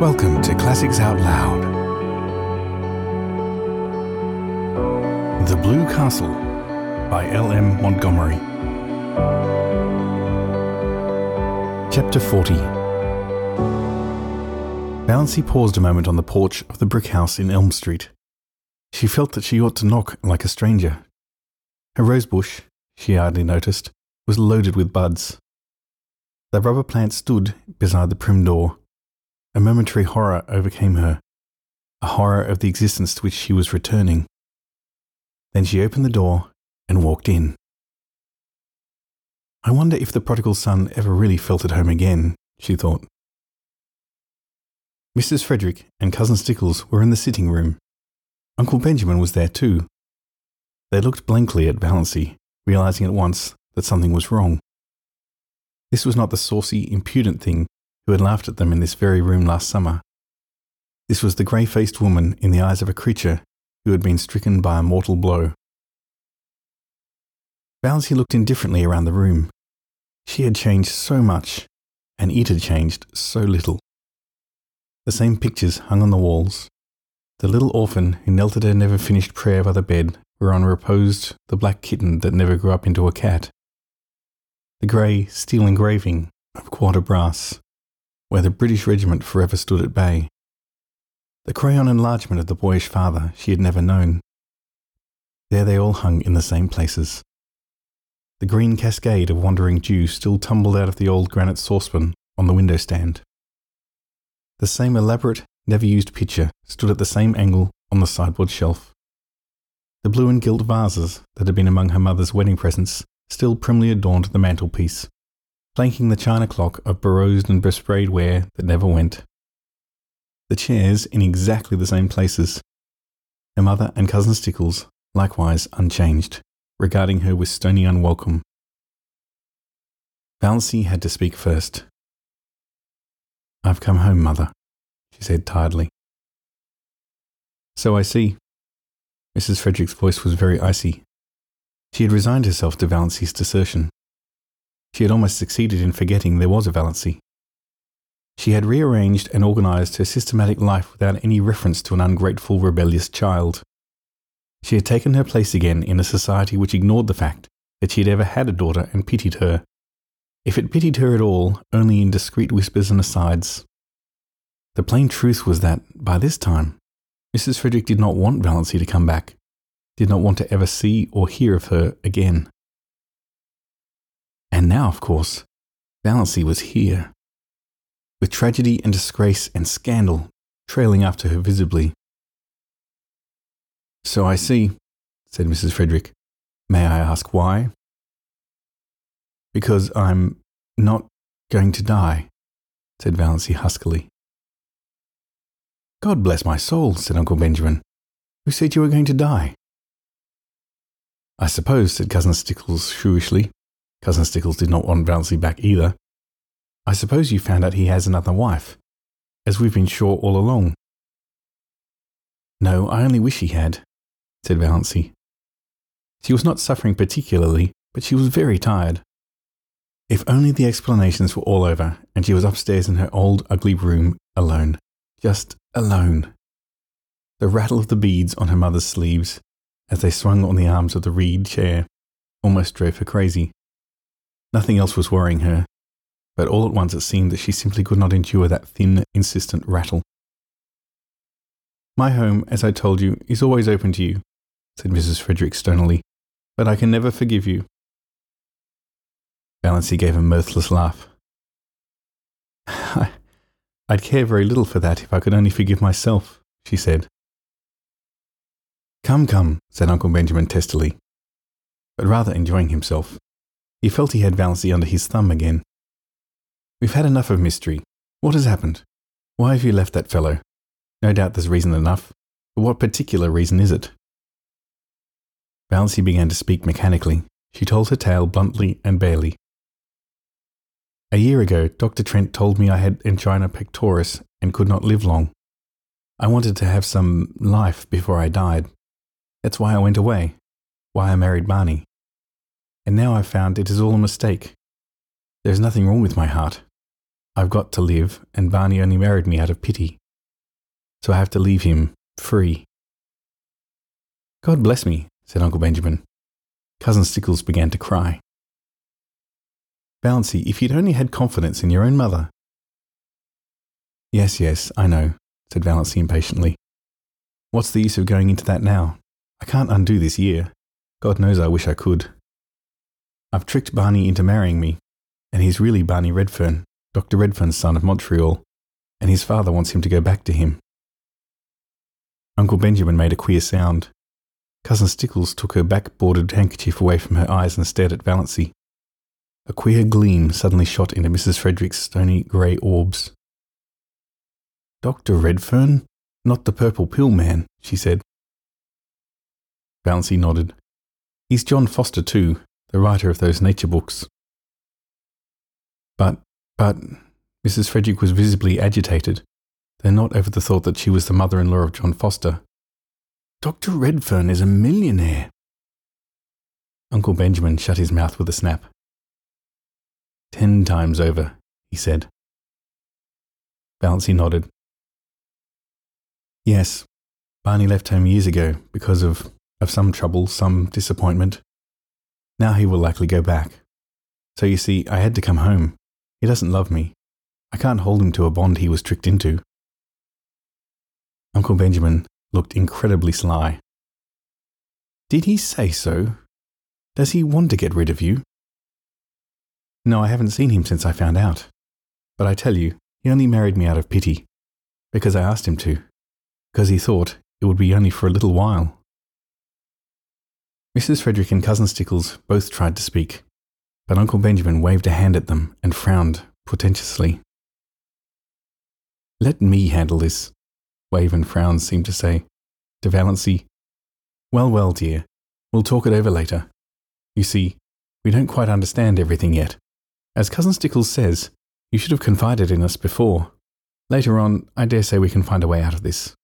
Welcome to Classics Out Loud. The Blue Castle by L.M. Montgomery. Chapter 40 Valancy paused a moment on the porch of the brick house in Elm Street. She felt that she ought to knock like a stranger. Her rose bush, she hardly noticed, was loaded with buds. The rubber plant stood beside the prim door a momentary horror overcame her, a horror of the existence to which she was returning. Then she opened the door and walked in. I wonder if the prodigal son ever really felt at home again, she thought. Mrs. Frederick and Cousin Stickles were in the sitting room. Uncle Benjamin was there too. They looked blankly at Valancy, realizing at once that something was wrong. This was not the saucy, impudent thing who had laughed at them in this very room last summer. This was the grey faced woman in the eyes of a creature who had been stricken by a mortal blow. Valancy looked indifferently around the room. She had changed so much, and it had changed so little. The same pictures hung on the walls. The little orphan who knelt at her never finished prayer by the bed whereon reposed the black kitten that never grew up into a cat. The grey steel engraving of Quatre Bras where the British regiment forever stood at bay. The crayon enlargement of the boyish father she had never known. There they all hung in the same places. The green cascade of Wandering Jew still tumbled out of the old granite saucepan on the window stand. The same elaborate, never used pitcher stood at the same angle on the sideboard shelf. The blue and gilt vases that had been among her mother's wedding presents still primly adorned the mantelpiece flanking the china clock of barrosed and besprayed ware that never went. The chairs in exactly the same places. Her mother and cousin Stickles, likewise unchanged, regarding her with stony unwelcome. Valancy had to speak first. I've come home, mother, she said tiredly. So I see. Mrs. Frederick's voice was very icy. She had resigned herself to Valancy's desertion. She had almost succeeded in forgetting there was a Valancy. She had rearranged and organized her systematic life without any reference to an ungrateful, rebellious child. She had taken her place again in a society which ignored the fact that she had ever had a daughter and pitied her. If it pitied her at all, only in discreet whispers and asides. The plain truth was that, by this time, Mrs. Frederick did not want Valancy to come back, did not want to ever see or hear of her again. And now, of course, Valancy was here, with tragedy and disgrace and scandal trailing after her visibly. So I see, said Mrs. Frederick. May I ask why? Because I'm not going to die, said Valancy huskily. God bless my soul, said Uncle Benjamin. Who said you were going to die? I suppose, said Cousin Stickles shrewishly, Cousin Stickles did not want Valancy back either. I suppose you found out he has another wife, as we've been sure all along. No, I only wish he had, said Valancy. She was not suffering particularly, but she was very tired. If only the explanations were all over and she was upstairs in her old ugly room alone, just alone. The rattle of the beads on her mother's sleeves, as they swung on the arms of the reed chair, almost drove her crazy. Nothing else was worrying her, but all at once it seemed that she simply could not endure that thin, insistent rattle. My home, as I told you, is always open to you, said Mrs. Frederick stonily, but I can never forgive you. Valancy gave a mirthless laugh. I'd care very little for that if I could only forgive myself, she said. Come, come, said Uncle Benjamin testily, but rather enjoying himself. He felt he had Valancy under his thumb again. We've had enough of mystery. What has happened? Why have you left that fellow? No doubt there's reason enough, but what particular reason is it? Valancy began to speak mechanically. She told her tale bluntly and barely. A year ago, Dr. Trent told me I had angina pectoris and could not live long. I wanted to have some life before I died. That's why I went away, why I married Barney and now I've found it is all a mistake. There's nothing wrong with my heart. I've got to live, and Barney only married me out of pity. So I have to leave him free. God bless me, said Uncle Benjamin. Cousin Stickles began to cry. Valancy, if you'd only had confidence in your own mother. Yes, yes, I know, said Valancy impatiently. What's the use of going into that now? I can't undo this year. God knows I wish I could. I've tricked Barney into marrying me, and he's really Barney Redfern, Dr. Redfern's son of Montreal, and his father wants him to go back to him. Uncle Benjamin made a queer sound. Cousin Stickles took her back bordered handkerchief away from her eyes and stared at Valancy. A queer gleam suddenly shot into Mrs. Frederick's stony grey orbs. Dr. Redfern? Not the purple pill man, she said. Valancy nodded. He's John Foster, too, the writer of those nature books. But, but, Mrs. Frederick was visibly agitated, though not over the thought that she was the mother in law of John Foster. Dr. Redfern is a millionaire. Uncle Benjamin shut his mouth with a snap. Ten times over, he said. Valancy nodded. Yes, Barney left home years ago because of, of some trouble, some disappointment. Now he will likely go back. So you see, I had to come home. He doesn't love me. I can't hold him to a bond he was tricked into. Uncle Benjamin looked incredibly sly. Did he say so? Does he want to get rid of you? No, I haven't seen him since I found out. But I tell you, he only married me out of pity, because I asked him to, because he thought it would be only for a little while. Mrs. Frederick and Cousin Stickles both tried to speak, but Uncle Benjamin waved a hand at them and frowned portentously. Let me handle this, wave and frown seemed to say. To Valancy, Well, well, dear, we'll talk it over later. You see, we don't quite understand everything yet. As Cousin Stickles says, you should have confided in us before. Later on, I dare say we can find a way out of this.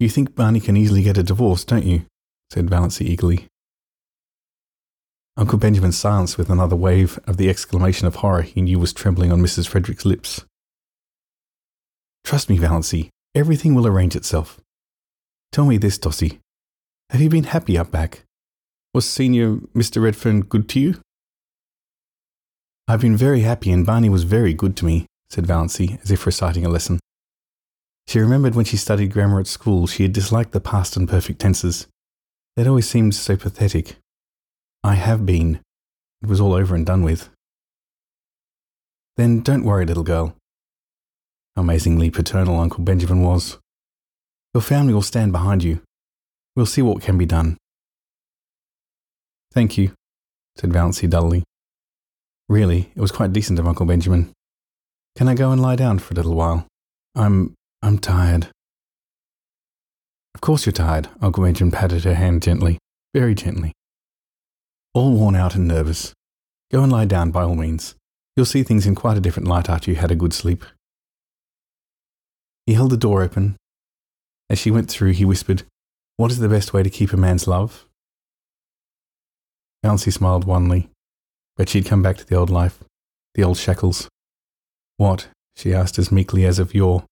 You think Barney can easily get a divorce, don't you? Said Valancy eagerly. Uncle Benjamin silenced with another wave of the exclamation of horror he knew was trembling on Mrs. Frederick's lips. Trust me, Valancy, everything will arrange itself. Tell me this, Dossie. Have you been happy up back? Was Senior Mr. Redfern good to you? I've been very happy, and Barney was very good to me, said Valancy, as if reciting a lesson. She remembered when she studied grammar at school, she had disliked the past and perfect tenses. They'd always seemed so pathetic. I have been. It was all over and done with. Then don't worry, little girl. Amazingly paternal Uncle Benjamin was. Your family will stand behind you. We'll see what can be done. Thank you, said Valancy dully. Really, it was quite decent of Uncle Benjamin. Can I go and lie down for a little while? I'm. I'm tired. Of course you're tired, Uncle Benjamin patted her hand gently, very gently. All worn out and nervous. Go and lie down by all means. You'll see things in quite a different light after you had a good sleep. He held the door open. As she went through, he whispered, What is the best way to keep a man's love? Valancy smiled wanly. But she'd come back to the old life, the old shackles. What? she asked as meekly as of yore.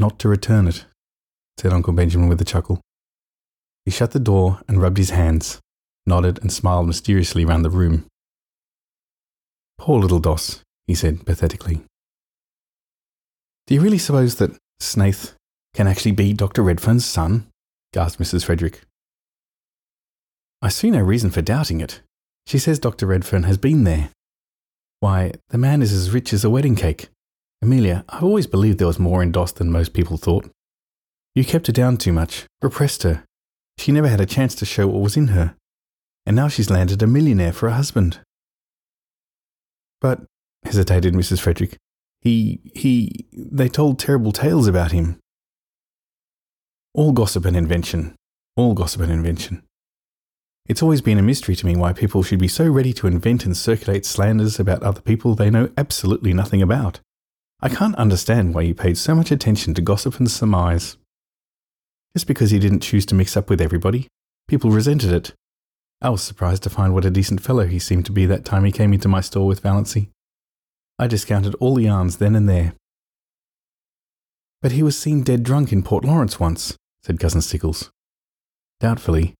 Not to return it, said Uncle Benjamin with a chuckle. He shut the door and rubbed his hands, nodded and smiled mysteriously round the room. Poor little Doss, he said pathetically. Do you really suppose that Snaith can actually be Dr. Redfern's son? gasped Mrs. Frederick. I see no reason for doubting it, she says Dr. Redfern has been there. Why, the man is as rich as a wedding cake. Amelia, I've always believed there was more in Doss than most people thought. You kept her down too much, repressed her. She never had a chance to show what was in her. And now she's landed a millionaire for a husband. But, hesitated Mrs. Frederick, he, he, they told terrible tales about him. All gossip and invention. All gossip and invention. It's always been a mystery to me why people should be so ready to invent and circulate slanders about other people they know absolutely nothing about. I can't understand why you paid so much attention to gossip and surmise. Just because he didn't choose to mix up with everybody, people resented it. I was surprised to find what a decent fellow he seemed to be that time he came into my store with Valancy. I discounted all the yarns then and there. But he was seen dead drunk in Port Lawrence once, said Cousin Stickles. Doubtfully,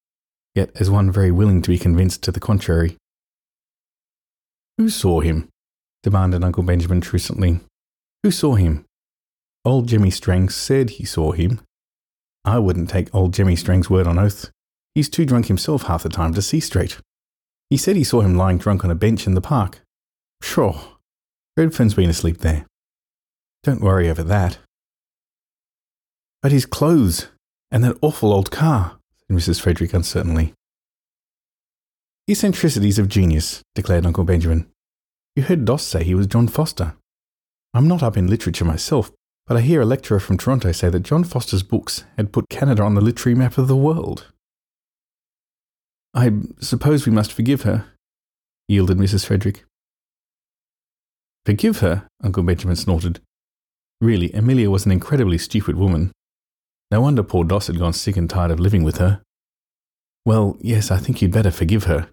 yet as one very willing to be convinced to the contrary. Who saw him? demanded Uncle Benjamin truculently. Who saw him? Old Jimmy Strang said he saw him. I wouldn't take old Jimmy Strang's word on oath. He's too drunk himself half the time to see straight. He said he saw him lying drunk on a bench in the park. Sure, Redfern's been asleep there. Don't worry over that. But his clothes and that awful old car, said Mrs. Frederick uncertainly. Eccentricities of genius, declared Uncle Benjamin. You heard Doss say he was John Foster. I'm not up in literature myself, but I hear a lecturer from Toronto say that John Foster's books had put Canada on the literary map of the world. I suppose we must forgive her, yielded Mrs. Frederick. Forgive her? Uncle Benjamin snorted. Really, Amelia was an incredibly stupid woman. No wonder poor Doss had gone sick and tired of living with her. Well, yes, I think you'd better forgive her.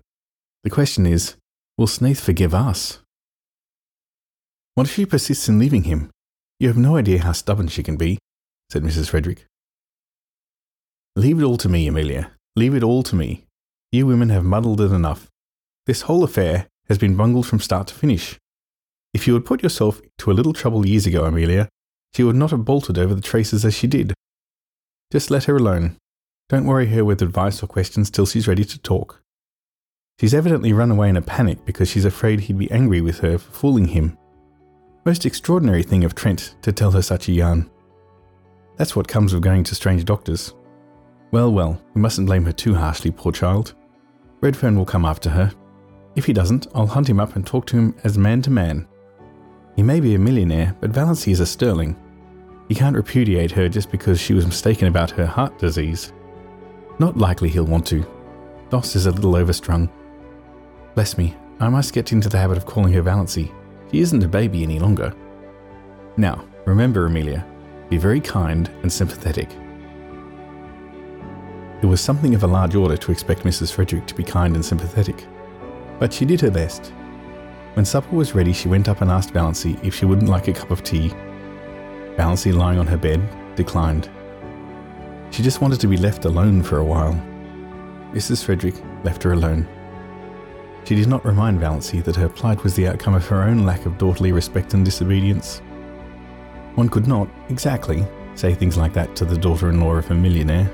The question is, will Snaith forgive us? What if she persists in leaving him? You have no idea how stubborn she can be, said Mrs. Frederick. Leave it all to me, Amelia. Leave it all to me. You women have muddled it enough. This whole affair has been bungled from start to finish. If you had put yourself to a little trouble years ago, Amelia, she would not have bolted over the traces as she did. Just let her alone. Don't worry her with advice or questions till she's ready to talk. She's evidently run away in a panic because she's afraid he'd be angry with her for fooling him. Most extraordinary thing of Trent to tell her such a yarn. That's what comes of going to strange doctors. Well, well, we mustn't blame her too harshly, poor child. Redfern will come after her. If he doesn't, I'll hunt him up and talk to him as man to man. He may be a millionaire, but Valancy is a Stirling. He can't repudiate her just because she was mistaken about her heart disease. Not likely he'll want to. Doss is a little overstrung. Bless me, I must get into the habit of calling her Valancy. She isn't a baby any longer. Now, remember, Amelia, be very kind and sympathetic. It was something of a large order to expect Mrs. Frederick to be kind and sympathetic, but she did her best. When supper was ready, she went up and asked Valancy if she wouldn't like a cup of tea. Valancy, lying on her bed, declined. She just wanted to be left alone for a while. Mrs. Frederick left her alone. She did not remind Valancy that her plight was the outcome of her own lack of daughterly respect and disobedience. One could not, exactly, say things like that to the daughter in law of a millionaire.